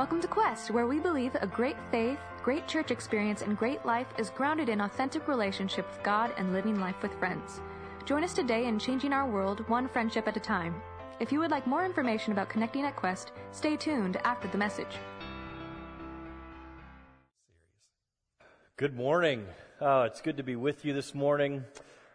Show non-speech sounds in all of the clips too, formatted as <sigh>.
Welcome to Quest, where we believe a great faith, great church experience, and great life is grounded in authentic relationship with God and living life with friends. Join us today in changing our world one friendship at a time. If you would like more information about connecting at Quest, stay tuned after the message. Good morning. Uh, it's good to be with you this morning.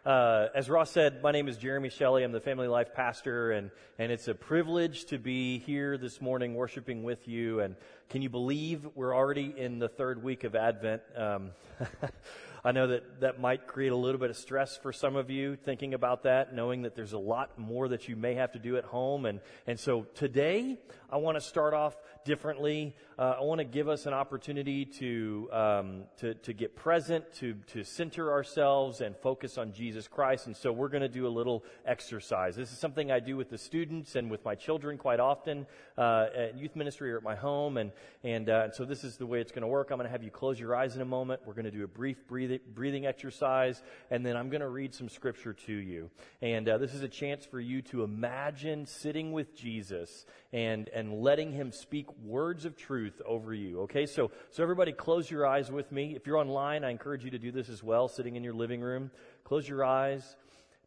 Uh, as Ross said, my name is Jeremy Shelley. I'm the family life pastor, and, and it's a privilege to be here this morning worshiping with you. And can you believe we're already in the third week of Advent? Um, <laughs> I know that that might create a little bit of stress for some of you thinking about that, knowing that there's a lot more that you may have to do at home. And, and so today, I want to start off differently. Uh, I want to give us an opportunity to, um, to, to get present, to, to center ourselves and focus on Jesus Christ. And so we're going to do a little exercise. This is something I do with the students and with my children quite often uh, at youth ministry or at my home. And, and uh, so this is the way it's going to work. I'm going to have you close your eyes in a moment. We're going to do a brief breathing, breathing exercise, and then I'm going to read some scripture to you. And uh, this is a chance for you to imagine sitting with Jesus and, and letting him speak words of truth over you. Okay, so, so everybody close your eyes with me. If you're online, I encourage you to do this as well, sitting in your living room. Close your eyes.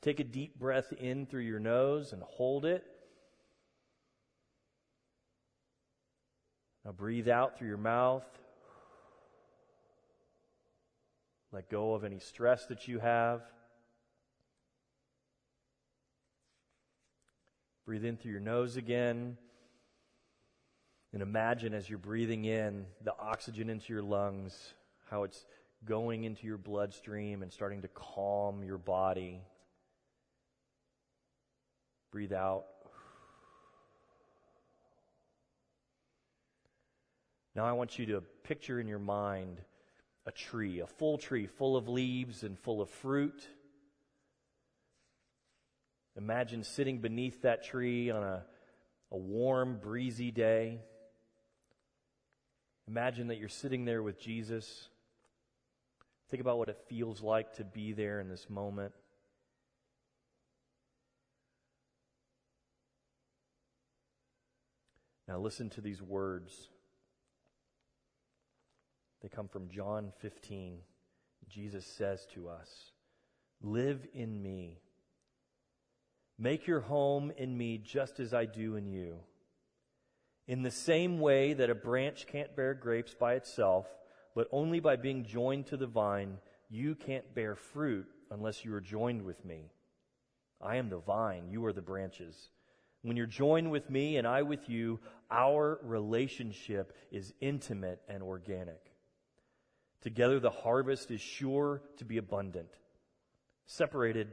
Take a deep breath in through your nose and hold it. Now breathe out through your mouth. Let go of any stress that you have. Breathe in through your nose again. And imagine as you're breathing in the oxygen into your lungs, how it's going into your bloodstream and starting to calm your body. Breathe out. Now I want you to picture in your mind a tree, a full tree full of leaves and full of fruit. Imagine sitting beneath that tree on a, a warm, breezy day. Imagine that you're sitting there with Jesus. Think about what it feels like to be there in this moment. Now, listen to these words. They come from John 15. Jesus says to us, Live in me. Make your home in me just as I do in you. In the same way that a branch can't bear grapes by itself, but only by being joined to the vine, you can't bear fruit unless you are joined with me. I am the vine, you are the branches. When you're joined with me and I with you, our relationship is intimate and organic. Together, the harvest is sure to be abundant. Separated,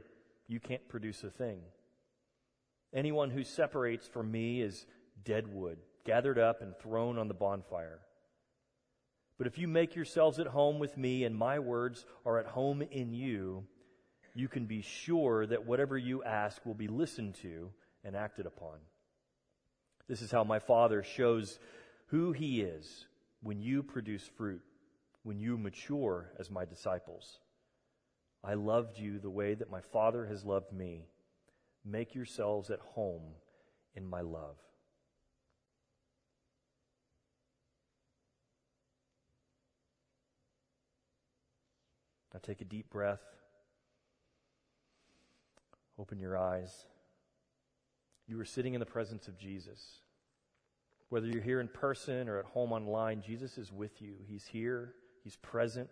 you can't produce a thing. Anyone who separates from me is dead wood gathered up and thrown on the bonfire. But if you make yourselves at home with me and my words are at home in you, you can be sure that whatever you ask will be listened to and acted upon. This is how my Father shows who He is when you produce fruit, when you mature as my disciples. I loved you the way that my Father has loved me. Make yourselves at home in my love. Now take a deep breath. Open your eyes. You are sitting in the presence of Jesus. Whether you're here in person or at home online, Jesus is with you. He's here, He's present.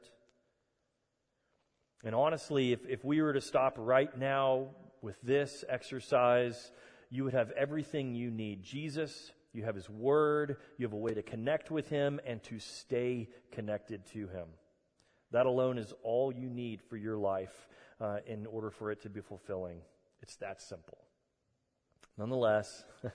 And honestly, if, if we were to stop right now with this exercise, you would have everything you need. Jesus, you have His Word, you have a way to connect with Him and to stay connected to Him. That alone is all you need for your life uh, in order for it to be fulfilling. It's that simple. Nonetheless, <laughs>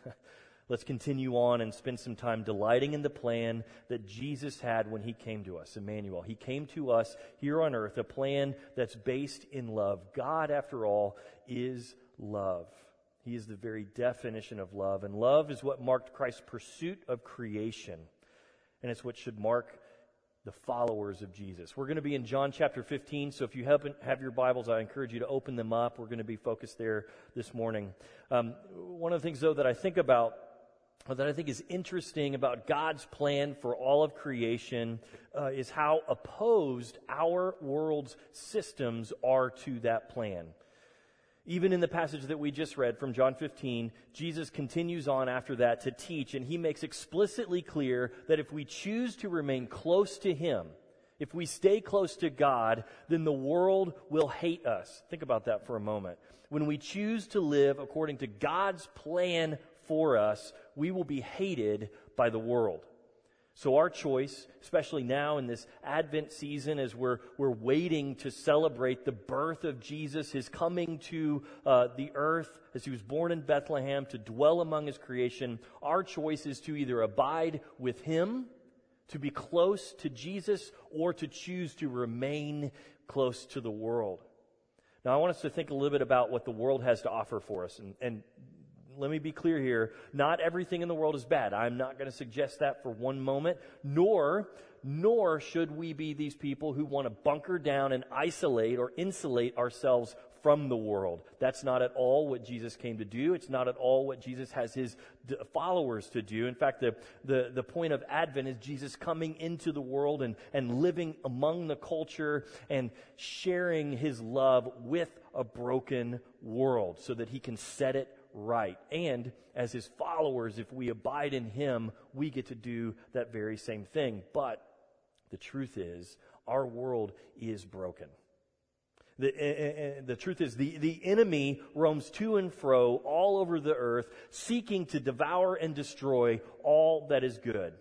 let's continue on and spend some time delighting in the plan that Jesus had when he came to us, Emmanuel. He came to us here on earth, a plan that's based in love. God, after all, is love. He is the very definition of love. And love is what marked Christ's pursuit of creation. And it's what should mark the followers of Jesus. We're going to be in John chapter 15, so if you haven't have your Bibles, I encourage you to open them up. We're going to be focused there this morning. Um, one of the things, though, that I think about that I think is interesting about God's plan for all of creation uh, is how opposed our world's systems are to that plan. Even in the passage that we just read from John 15, Jesus continues on after that to teach, and he makes explicitly clear that if we choose to remain close to him, if we stay close to God, then the world will hate us. Think about that for a moment. When we choose to live according to God's plan for us, we will be hated by the world. So our choice, especially now in this Advent season as we're, we're waiting to celebrate the birth of Jesus, his coming to uh, the earth as he was born in Bethlehem to dwell among his creation, our choice is to either abide with him, to be close to Jesus, or to choose to remain close to the world. Now I want us to think a little bit about what the world has to offer for us. And, and let me be clear here. Not everything in the world is bad. I'm not going to suggest that for one moment, nor, nor should we be these people who want to bunker down and isolate or insulate ourselves from the world. That's not at all what Jesus came to do. It's not at all what Jesus has his followers to do. In fact, the, the, the point of Advent is Jesus coming into the world and, and living among the culture and sharing his love with a broken world so that he can set it right. And as his followers, if we abide in him, we get to do that very same thing. But the truth is, our world is broken. The, uh, uh, the, truth is, the, the enemy roams to and fro all over the earth, seeking to devour and destroy all that is good.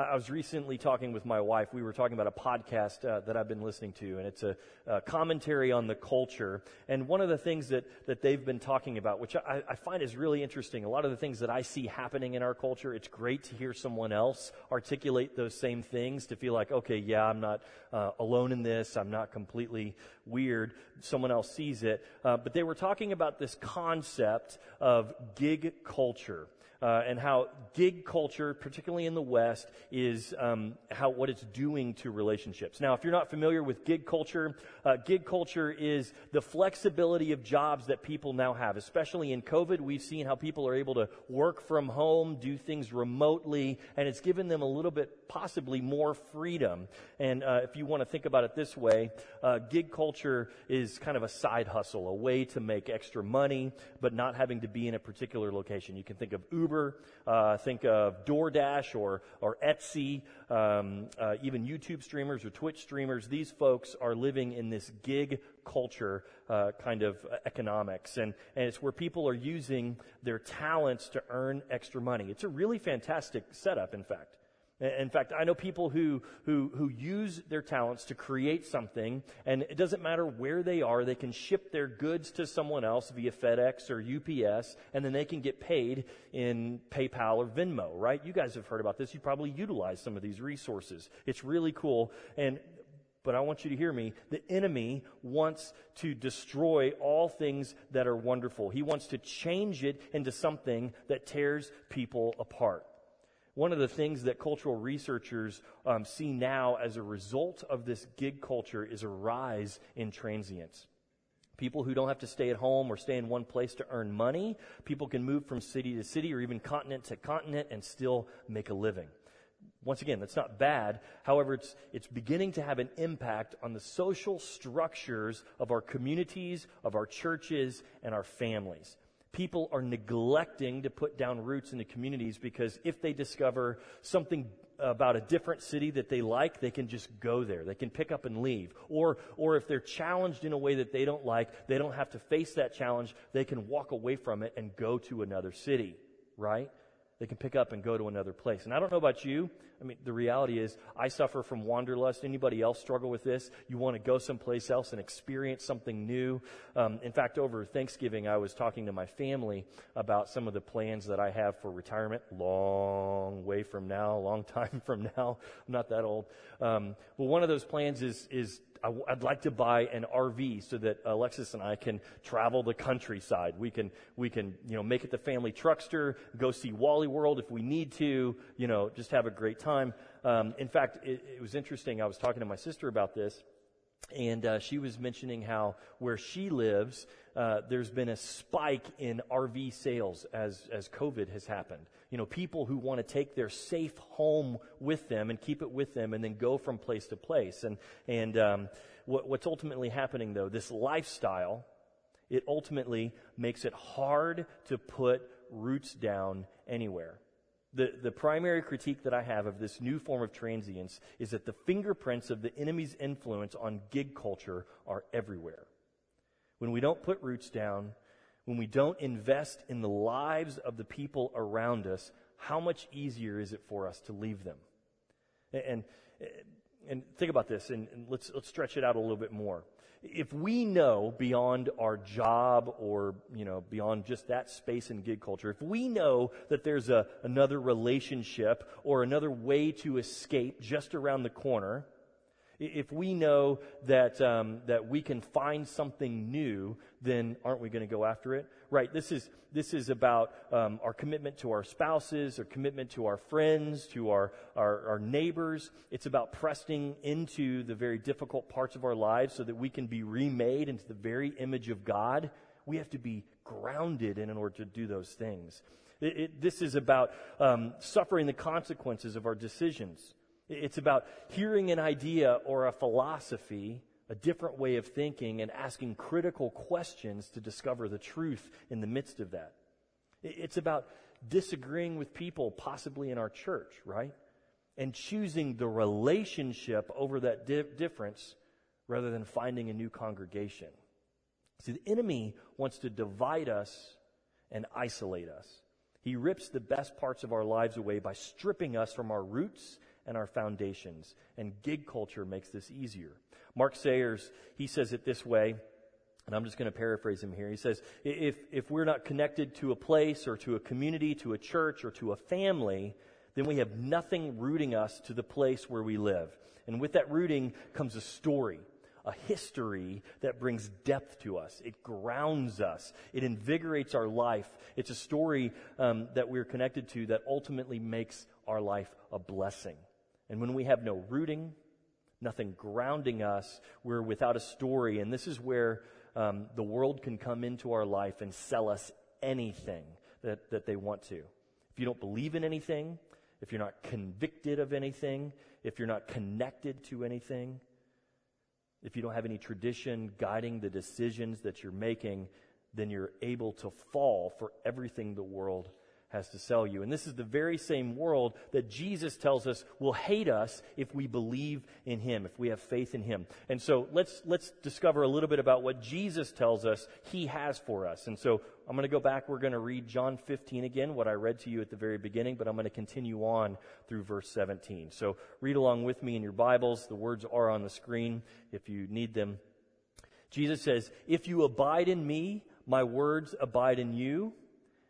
I was recently talking with my wife. We were talking about a podcast uh, that I've been listening to, and it's a, a, commentary on the culture. And one of the things that, that they've been talking about, which I, I, find is really interesting, a lot of the things that I see happening in our culture, it's great to hear someone else articulate those same things to feel like, okay, yeah, I'm not uh, alone in this. I'm not completely weird. Someone else sees it. Uh, but they were talking about this concept of gig culture uh, and how gig culture, particularly in the West, is um, how what it's doing to relationships. Now, if you're not familiar with gig culture, uh, gig culture is the flexibility of jobs that people now have. Especially in COVID, we've seen how people are able to work from home, do things remotely, and it's given them a little bit, possibly more freedom. And uh, if you want to think about it this way, uh, gig culture is kind of a side hustle, a way to make extra money, but not having to be in a particular location. You can think of Uber uh, think of DoorDash or, or Etsy, um, uh, even YouTube streamers or Twitch streamers. These folks are living in this gig culture uh, kind of economics. And, and it's where people are using their talents to earn extra money. It's a really fantastic setup, in fact. In fact, I know people who, who, who use their talents to create something, and it doesn't matter where they are, they can ship their goods to someone else via FedEx or UPS, and then they can get paid in PayPal or Venmo, right? You guys have heard about this. You probably utilize some of these resources. It's really cool. And but I want you to hear me. The enemy wants to destroy all things that are wonderful. He wants to change it into something that tears people apart. One of the things that cultural researchers um, see now as a result of this gig culture is a rise in transience. People who don't have to stay at home or stay in one place to earn money. People can move from city to city or even continent to continent and still make a living. Once again, that's not bad. However, it's, it's beginning to have an impact on the social structures of our communities, of our churches, and our families people are neglecting to put down roots in the communities because if they discover something about a different city that they like, they can just go there. They can pick up and leave. Or, or if they're challenged in a way that they don't like, they don't have to face that challenge. They can walk away from it and go to another city, right? They can pick up and go to another place. And I don't know about you. I mean, the reality is, I suffer from wanderlust. Anybody else struggle with this? You want to go someplace else and experience something new. Um, in fact, over Thanksgiving, I was talking to my family about some of the plans that I have for retirement. Long way from now, long <laughs> time from now. I'm not that old. Um, well, one of those plans is is I'd like to buy an RV so that Alexis and I can travel the countryside. We can, we can, you know, make it the family truckster, go see Wally World if we need to, you know, just have a great time. Um, in fact, it, it was interesting. I was talking to my sister about this. and uh, she was mentioning how where she lives, uh, there's been a spike in RV sales as as COVID has happened. You know, people who want to take their safe home with them and keep it with them, and then go from place to place. And and um, what, what's ultimately happening though, this lifestyle, it ultimately makes it hard to put roots down anywhere. The, the primary critique that I have of this new form of transience is that the fingerprints of the enemy's influence on gig culture are everywhere. When we don't put roots down, when we don't invest in the lives of the people around us, how much easier is it for us to leave them? And, and think about this, and, and let's, let's stretch it out a little bit more if we know beyond our job or, you know, beyond just that space in gig culture, if we know that there's a, another relationship or another way to escape just around the corner, if we know that, um, that we can find something new, then aren't we going to go after it? Right. This is, this is about um, our commitment to our spouses, our commitment to our friends, to our, our, our neighbors. It's about pressing into the very difficult parts of our lives so that we can be remade into the very image of God. We have to be grounded in, in order to do those things. It, it, this is about um, suffering the consequences of our decisions. It's about hearing an idea or a philosophy, a different way of thinking, and asking critical questions to discover the truth in the midst of that. It's about disagreeing with people, possibly in our church, right? And choosing the relationship over that di- difference rather than finding a new congregation. See, the enemy wants to divide us and isolate us. He rips the best parts of our lives away by stripping us from our roots and our foundations. And gig culture makes this easier. Mark Sayers, he says it this way, and I'm just going to paraphrase him here. He says, if, if we're not connected to a place or to a community, to a church or to a family, then we have nothing rooting us to the place where we live. And with that rooting comes a story, a history that brings depth to us. It grounds us. It invigorates our life. It's a story um, that we're connected to that ultimately makes our life a blessing. And when we have no rooting, nothing grounding us, we're without a story. And this is where um, the world can come into our life and sell us anything that, that they want to. If you don't believe in anything, if you're not convicted of anything, if you're not connected to anything, if you don't have any tradition guiding the decisions that you're making, then you're able to fall for everything the world has to sell you. And this is the very same world that Jesus tells us will hate us if we believe in him, if we have faith in him. And so let's, let's discover a little bit about what Jesus tells us he has for us. And so I'm going to go back. We're going to read John 15 again, what I read to you at the very beginning, but I'm going to continue on through verse 17. So read along with me in your Bibles. The words are on the screen if you need them. Jesus says, If you abide in me, my words abide in you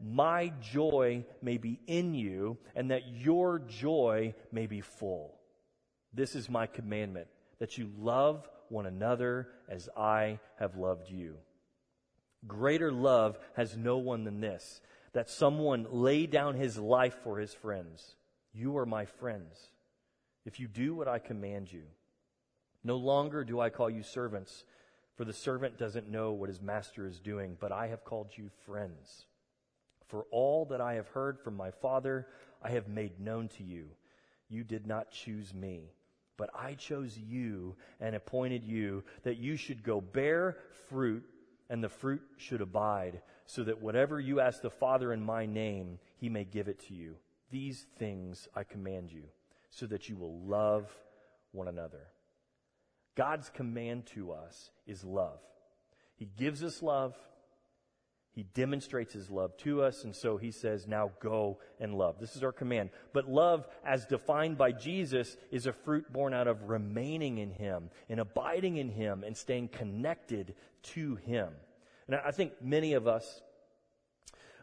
my joy may be in you and that your joy may be full. This is my commandment, that you love one another as I have loved you. Greater love has no one than this, that someone lay down his life for his friends. You are my friends, if you do what I command you. No longer do I call you servants, for the servant doesn't know what his master is doing, but I have called you friends. For all that I have heard from my Father, I have made known to you. You did not choose me, but I chose you and appointed you that you should go bear fruit, and the fruit should abide, so that whatever you ask the Father in my name, he may give it to you. These things I command you, so that you will love one another. God's command to us is love. He gives us love. He demonstrates his love to us, and so he says, now go and love. This is our command. But love, as defined by Jesus, is a fruit born out of remaining in him and abiding in him and staying connected to him. And I think many of us,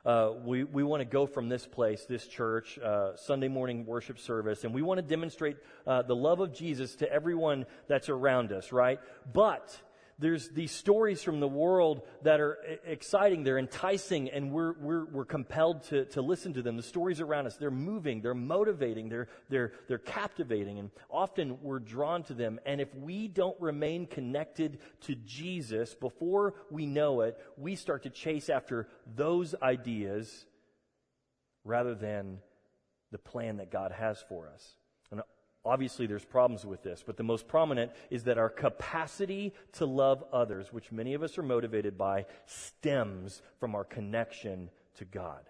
uh, we, we want to go from this place, this church, uh, Sunday morning worship service, and we want to demonstrate uh, the love of Jesus to everyone that's around us, right? But there's these stories from the world that are exciting, they're enticing, and we're, we're, we're compelled to, to listen to them. The stories around us, they're moving, they're motivating, they're, they're, they're captivating, and often we're drawn to them. And if we don't remain connected to Jesus before we know it, we start to chase after those ideas rather than the plan that God has for us. Obviously, there's problems with this, but the most prominent is that our capacity to love others, which many of us are motivated by, stems from our connection to God.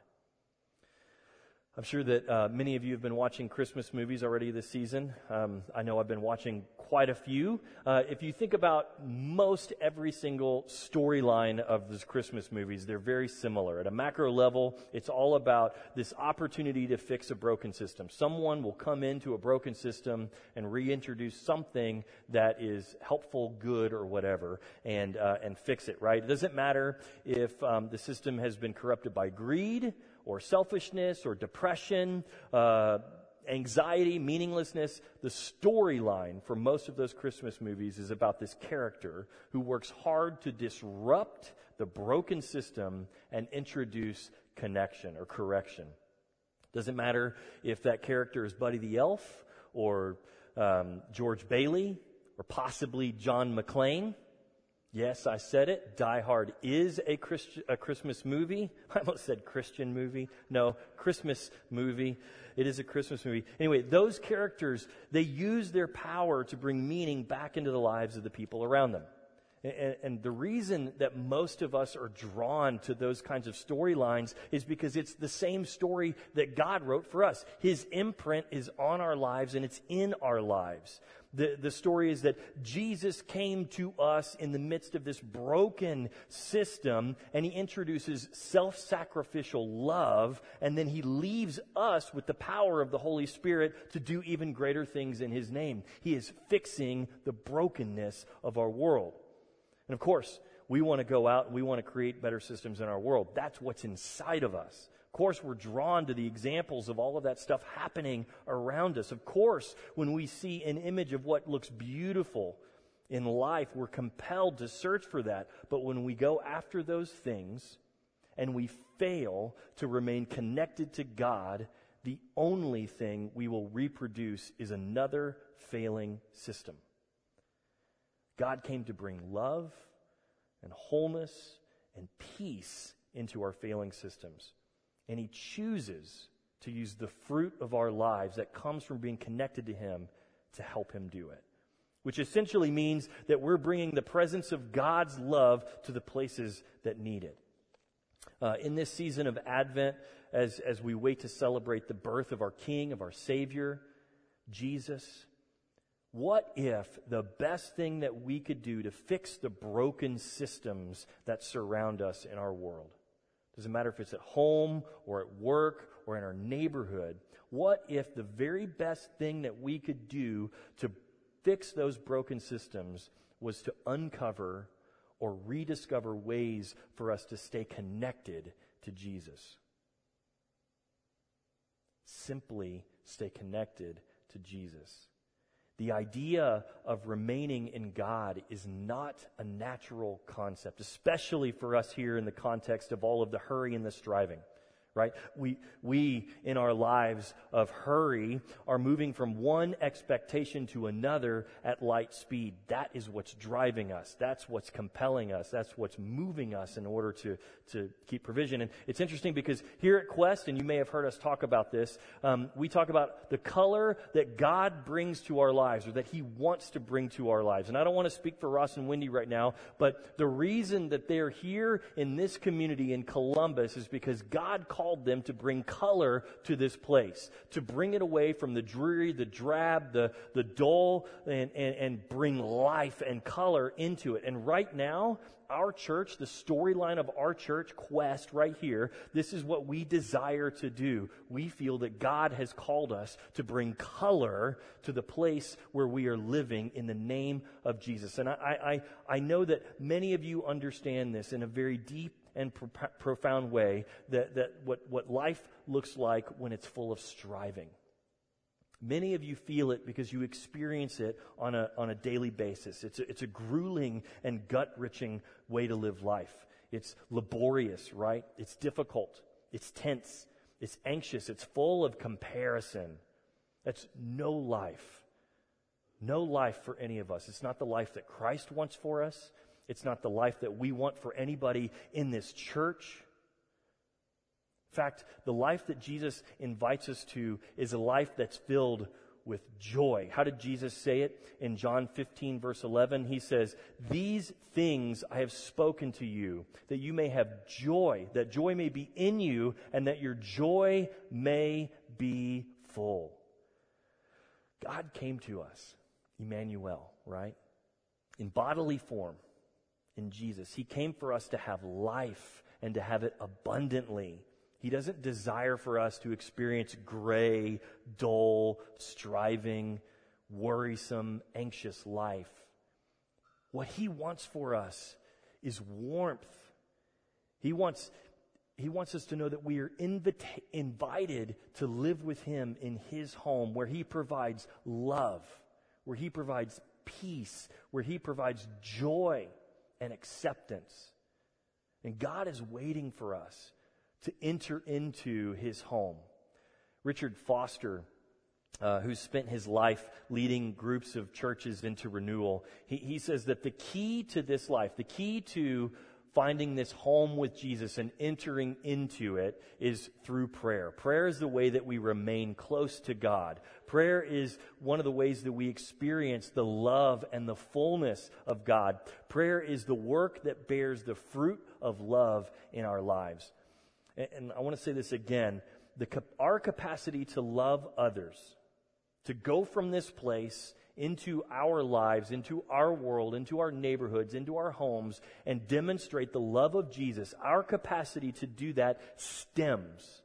I'm sure that uh, many of you have been watching Christmas movies already this season. Um, I know I've been watching quite a few. Uh, if you think about most every single storyline of these Christmas movies, they're very similar. At a macro level, it's all about this opportunity to fix a broken system. Someone will come into a broken system and reintroduce something that is helpful, good, or whatever, and uh, and fix it. Right? It doesn't matter if um, the system has been corrupted by greed or selfishness or depression, uh, anxiety, meaninglessness. The storyline for most of those Christmas movies is about this character who works hard to disrupt the broken system and introduce connection or correction. Doesn't matter if that character is Buddy the Elf or um, George Bailey or possibly John McClane. Yes, I said it. Die Hard is a, Christ- a Christmas movie. <laughs> I almost said Christian movie. No, Christmas movie. It is a Christmas movie. Anyway, those characters, they use their power to bring meaning back into the lives of the people around them. And, and the reason that most of us are drawn to those kinds of storylines is because it's the same story that God wrote for us. His imprint is on our lives and it's in our lives. The, the story is that Jesus came to us in the midst of this broken system and he introduces self-sacrificial love and then he leaves us with the power of the Holy Spirit to do even greater things in his name. He is fixing the brokenness of our world. And of course, we want to go out and we want to create better systems in our world. That's what's inside of us. Of course, we're drawn to the examples of all of that stuff happening around us. Of course, when we see an image of what looks beautiful in life, we're compelled to search for that. But when we go after those things and we fail to remain connected to God, the only thing we will reproduce is another failing system. God came to bring love and wholeness and peace into our failing systems. And He chooses to use the fruit of our lives that comes from being connected to Him to help Him do it. Which essentially means that we're bringing the presence of God's love to the places that need it. Uh, in this season of Advent, as, as we wait to celebrate the birth of our King, of our Savior, Jesus, what if the best thing that we could do to fix the broken systems that surround us in our world doesn't matter if it's at home or at work or in our neighborhood. What if the very best thing that we could do to fix those broken systems was to uncover or rediscover ways for us to stay connected to Jesus? Simply stay connected to Jesus. The idea of remaining in God is not a natural concept, especially for us here in the context of all of the hurry and the striving right? We, we in our lives of hurry are moving from one expectation to another at light speed. That is what's driving us. That's what's compelling us. That's what's moving us in order to, to keep provision. And it's interesting because here at Quest, and you may have heard us talk about this, um, we talk about the color that God brings to our lives or that He wants to bring to our lives. And I don't want to speak for Ross and Wendy right now, but the reason that they're here in this community in Columbus is because God called called them to bring color to this place, to bring it away from the dreary, the drab, the, the dull, and, and, and bring life and color into it. And right now, our church, the storyline of our church quest right here, this is what we desire to do. We feel that God has called us to bring color to the place where we are living in the name of Jesus. And I, I, I know that many of you understand this in a very deep and pro- profound way that, that what, what life looks like when it's full of striving. Many of you feel it because you experience it on a, on a daily basis. It's a, it's a grueling and gut wrenching way to live life. It's laborious, right? It's difficult. It's tense. It's anxious. It's full of comparison. That's no life. No life for any of us. It's not the life that Christ wants for us. It's not the life that we want for anybody in this church In fact, the life that Jesus invites us to is a life that's filled with joy. How did Jesus say it? In John 15, verse 11, he says, These things I have spoken to you, that you may have joy, that joy may be in you, and that your joy may be full. God came to us, Emmanuel, right? In bodily form, in Jesus. He came for us to have life and to have it abundantly. He doesn't desire for us to experience gray, dull, striving, worrisome, anxious life. What he wants for us is warmth. He wants, he wants us to know that we are invita- invited to live with him in his home where he provides love, where he provides peace, where he provides joy and acceptance. And God is waiting for us to enter into his home. Richard Foster, uh, who spent his life leading groups of churches into renewal, he, he says that the key to this life, the key to finding this home with Jesus and entering into it is through prayer. Prayer is the way that we remain close to God. Prayer is one of the ways that we experience the love and the fullness of God. Prayer is the work that bears the fruit of love in our lives and I want to say this again the, our capacity to love others, to go from this place into our lives, into our world, into our neighborhoods, into our homes, and demonstrate the love of Jesus, our capacity to do that stems.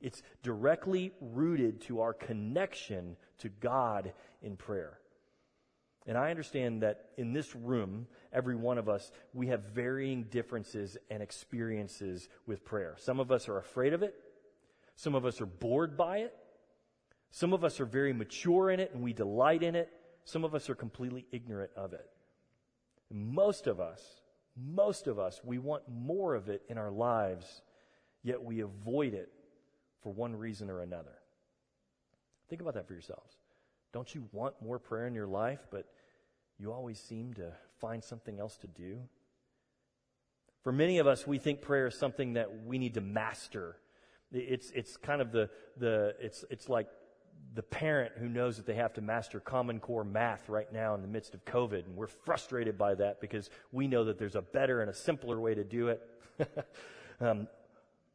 It's directly rooted to our connection to God in prayer. And I understand that in this room, every one of us, we have varying differences and experiences with prayer. Some of us are afraid of it. Some of us are bored by it. Some of us are very mature in it and we delight in it. Some of us are completely ignorant of it. Most of us, most of us, we want more of it in our lives, yet we avoid it for one reason or another. Think about that for yourselves. Don't you want more prayer in your life, but you always seem to find something else to do. For many of us, we think prayer is something that we need to master. It's, it's kind of the, the it's, it's like the parent who knows that they have to master Common Core math right now in the midst of COVID. And we're frustrated by that because we know that there's a better and a simpler way to do it. <laughs> um,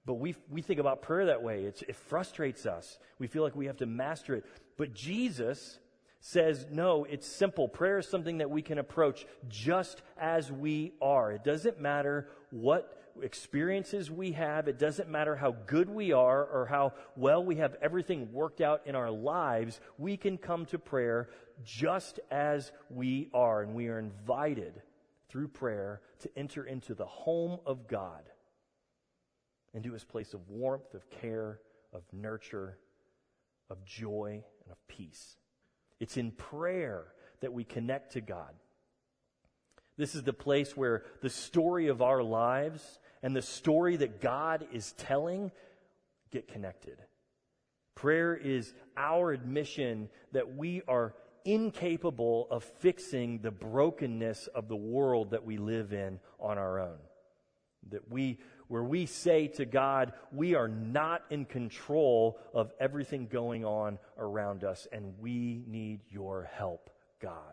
but we, we think about prayer that way. It's, it frustrates us. We feel like we have to master it. But Jesus says, no, it's simple. Prayer is something that we can approach just as we are. It doesn't matter what experiences we have. It doesn't matter how good we are or how well we have everything worked out in our lives. We can come to prayer just as we are. And we are invited through prayer to enter into the home of God, into his place of warmth, of care, of nurture, of joy, and of peace. It's in prayer that we connect to God. This is the place where the story of our lives and the story that God is telling get connected. Prayer is our admission that we are incapable of fixing the brokenness of the world that we live in on our own. That we where we say to God, we are not in control of everything going on around us, and we need your help, God.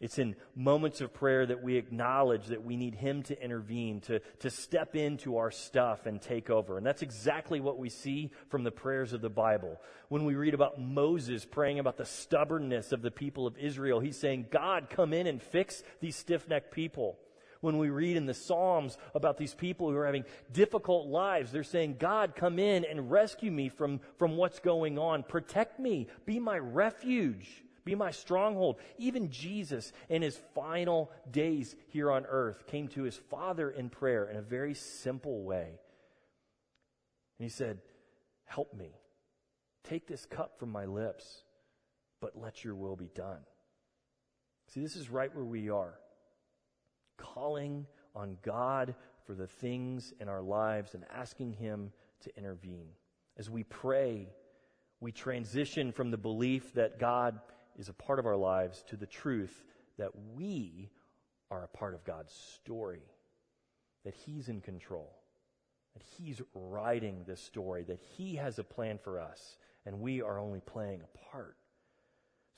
It's in moments of prayer that we acknowledge that we need Him to intervene, to, to step into our stuff and take over. And that's exactly what we see from the prayers of the Bible. When we read about Moses praying about the stubbornness of the people of Israel, he's saying, God, come in and fix these stiff necked people. When we read in the Psalms about these people who are having difficult lives, they're saying, God, come in and rescue me from, from what's going on. Protect me. Be my refuge. Be my stronghold. Even Jesus, in his final days here on earth, came to his Father in prayer in a very simple way. And he said, Help me. Take this cup from my lips, but let your will be done. See, this is right where we are. Calling on God for the things in our lives and asking Him to intervene. As we pray, we transition from the belief that God is a part of our lives to the truth that we are a part of God's story, that He's in control, that He's writing this story, that He has a plan for us, and we are only playing a part.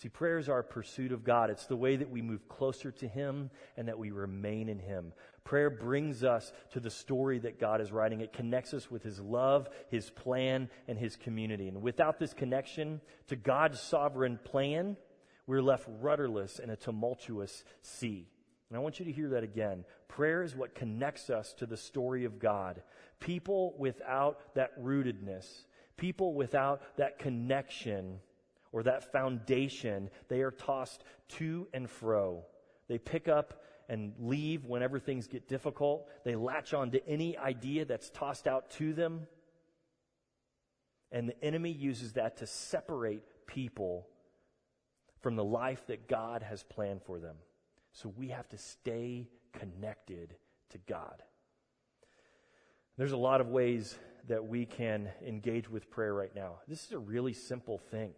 See, prayer is our pursuit of God. It's the way that we move closer to Him and that we remain in Him. Prayer brings us to the story that God is writing. It connects us with His love, His plan, and His community. And without this connection to God's sovereign plan, we're left rudderless in a tumultuous sea. And I want you to hear that again. Prayer is what connects us to the story of God. People without that rootedness, people without that connection or that foundation, they are tossed to and fro. They pick up and leave whenever things get difficult. They latch on to any idea that's tossed out to them. And the enemy uses that to separate people from the life that God has planned for them. So we have to stay connected to God. There's a lot of ways that we can engage with prayer right now. This is a really simple thing.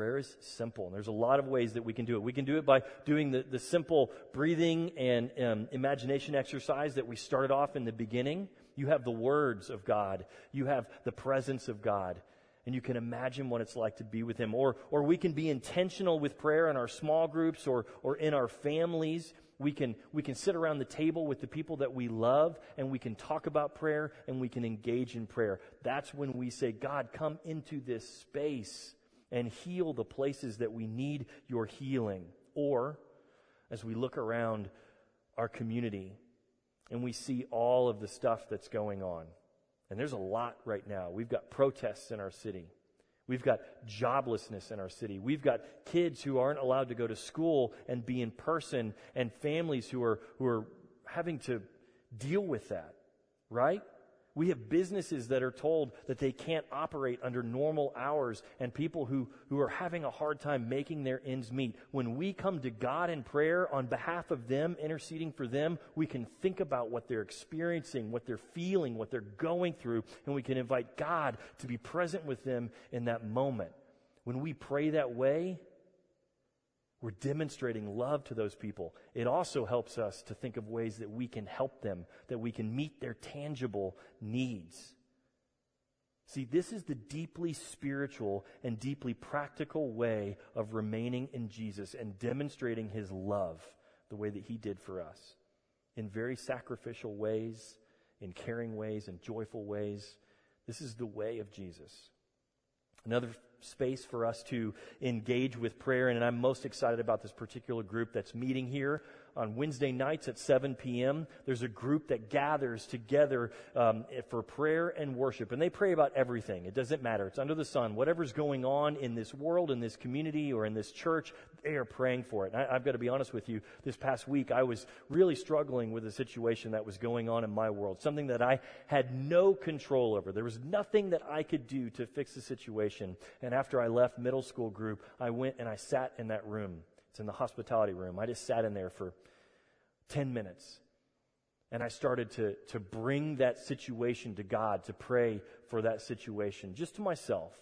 Prayer is simple, and there's a lot of ways that we can do it. We can do it by doing the, the simple breathing and um, imagination exercise that we started off in the beginning. You have the words of God, you have the presence of God and you can imagine what it's like to be with him. Or, or we can be intentional with prayer in our small groups or, or in our families. We can, we can sit around the table with the people that we love and we can talk about prayer and we can engage in prayer. That's when we say, God, come into this space and heal the places that we need your healing. Or, as we look around our community and we see all of the stuff that's going on, and there's a lot right now. We've got protests in our city. We've got joblessness in our city. We've got kids who aren't allowed to go to school and be in person and families who are, who are having to deal with that, right? We have businesses that are told that they can't operate under normal hours and people who, who are having a hard time making their ends meet. When we come to God in prayer on behalf of them, interceding for them, we can think about what they're experiencing, what they're feeling, what they're going through, and we can invite God to be present with them in that moment. When we pray that way, we're demonstrating love to those people. It also helps us to think of ways that we can help them, that we can meet their tangible needs. See, this is the deeply spiritual and deeply practical way of remaining in Jesus and demonstrating his love the way that he did for us in very sacrificial ways, in caring ways, in joyful ways. This is the way of Jesus. Another space for us to engage with prayer. And I'm most excited about this particular group that's meeting here on Wednesday nights at 7 p.m. There's a group that gathers together um, for prayer and worship, and they pray about everything. It doesn't matter. It's under the sun. Whatever's going on in this world, in this community, or in this church, they are praying for it. And I, I've got to be honest with you. This past week, I was really struggling with a situation that was going on in my world, something that I had no control over. There was nothing that I could do to fix the situation. And after I left middle school group, I went and I sat in that room it's in the hospitality room. I just sat in there for 10 minutes. And I started to, to bring that situation to God, to pray for that situation, just to myself.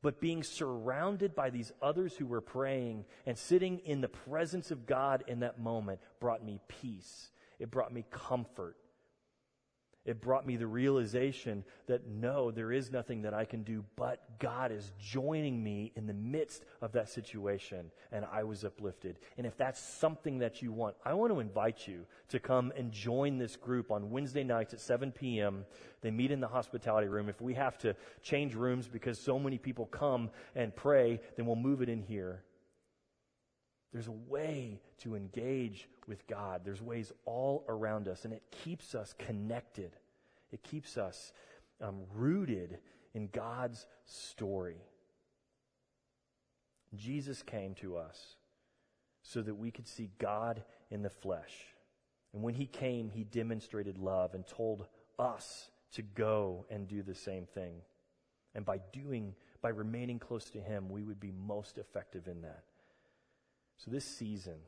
But being surrounded by these others who were praying and sitting in the presence of God in that moment brought me peace. It brought me comfort. It brought me the realization that no, there is nothing that I can do, but God is joining me in the midst of that situation, and I was uplifted. And if that's something that you want, I want to invite you to come and join this group on Wednesday nights at 7 p.m. They meet in the hospitality room. If we have to change rooms because so many people come and pray, then we'll move it in here. There's a way to engage with God. There's ways all around us, and it keeps us connected. It keeps us um, rooted in God's story. Jesus came to us so that we could see God in the flesh. And when he came, he demonstrated love and told us to go and do the same thing. And by doing, by remaining close to him, we would be most effective in that. So, this season,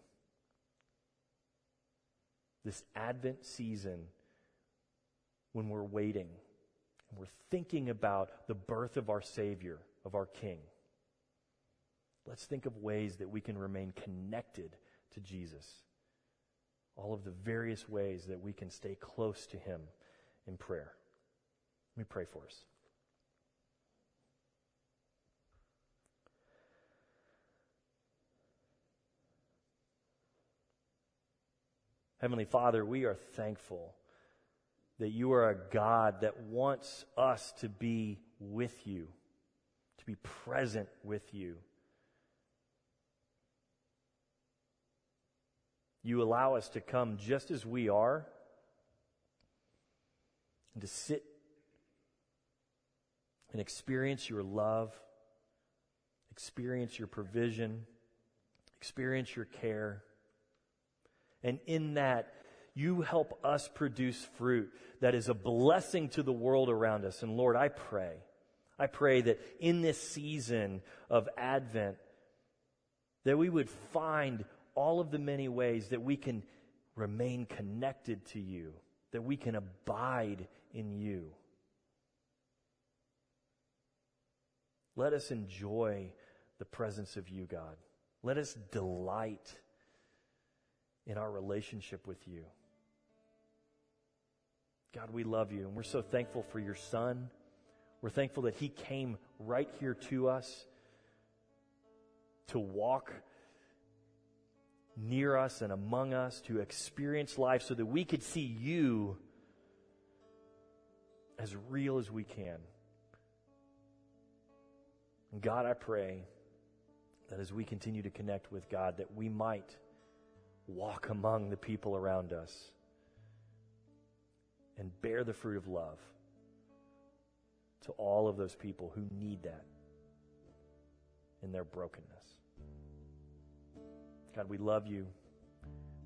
this Advent season, when we're waiting and we're thinking about the birth of our Savior, of our King, let's think of ways that we can remain connected to Jesus. All of the various ways that we can stay close to Him in prayer. Let me pray for us. Heavenly Father, we are thankful that you are a God that wants us to be with you, to be present with you. You allow us to come just as we are and to sit and experience your love, experience your provision, experience your care. And in that, you help us produce fruit that is a blessing to the world around us. And Lord, I pray, I pray that in this season of Advent, that we would find all of the many ways that we can remain connected to you, that we can abide in you. Let us enjoy the presence of you, God. Let us delight in our relationship with you. God, we love you, and we're so thankful for your Son. We're thankful that He came right here to us to walk near us and among us, to experience life so that we could see you as real as we can. God, I pray that as we continue to connect with God, that we might walk among the people around us and bear the fruit of love to all of those people who need that in their brokenness. God, we love you.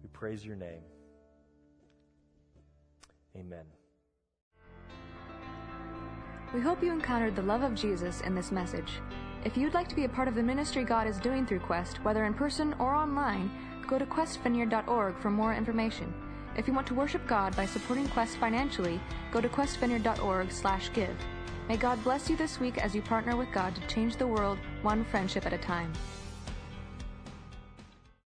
We praise your name. Amen. We hope you encountered the love of Jesus in this message. If you'd like to be a part of the ministry God is doing through Quest, whether in person or online, go to questvineyard.org for more information. If you want to worship God by supporting Quest financially, go to questvineyard.org/give. May God bless you this week as you partner with God to change the world one friendship at a time.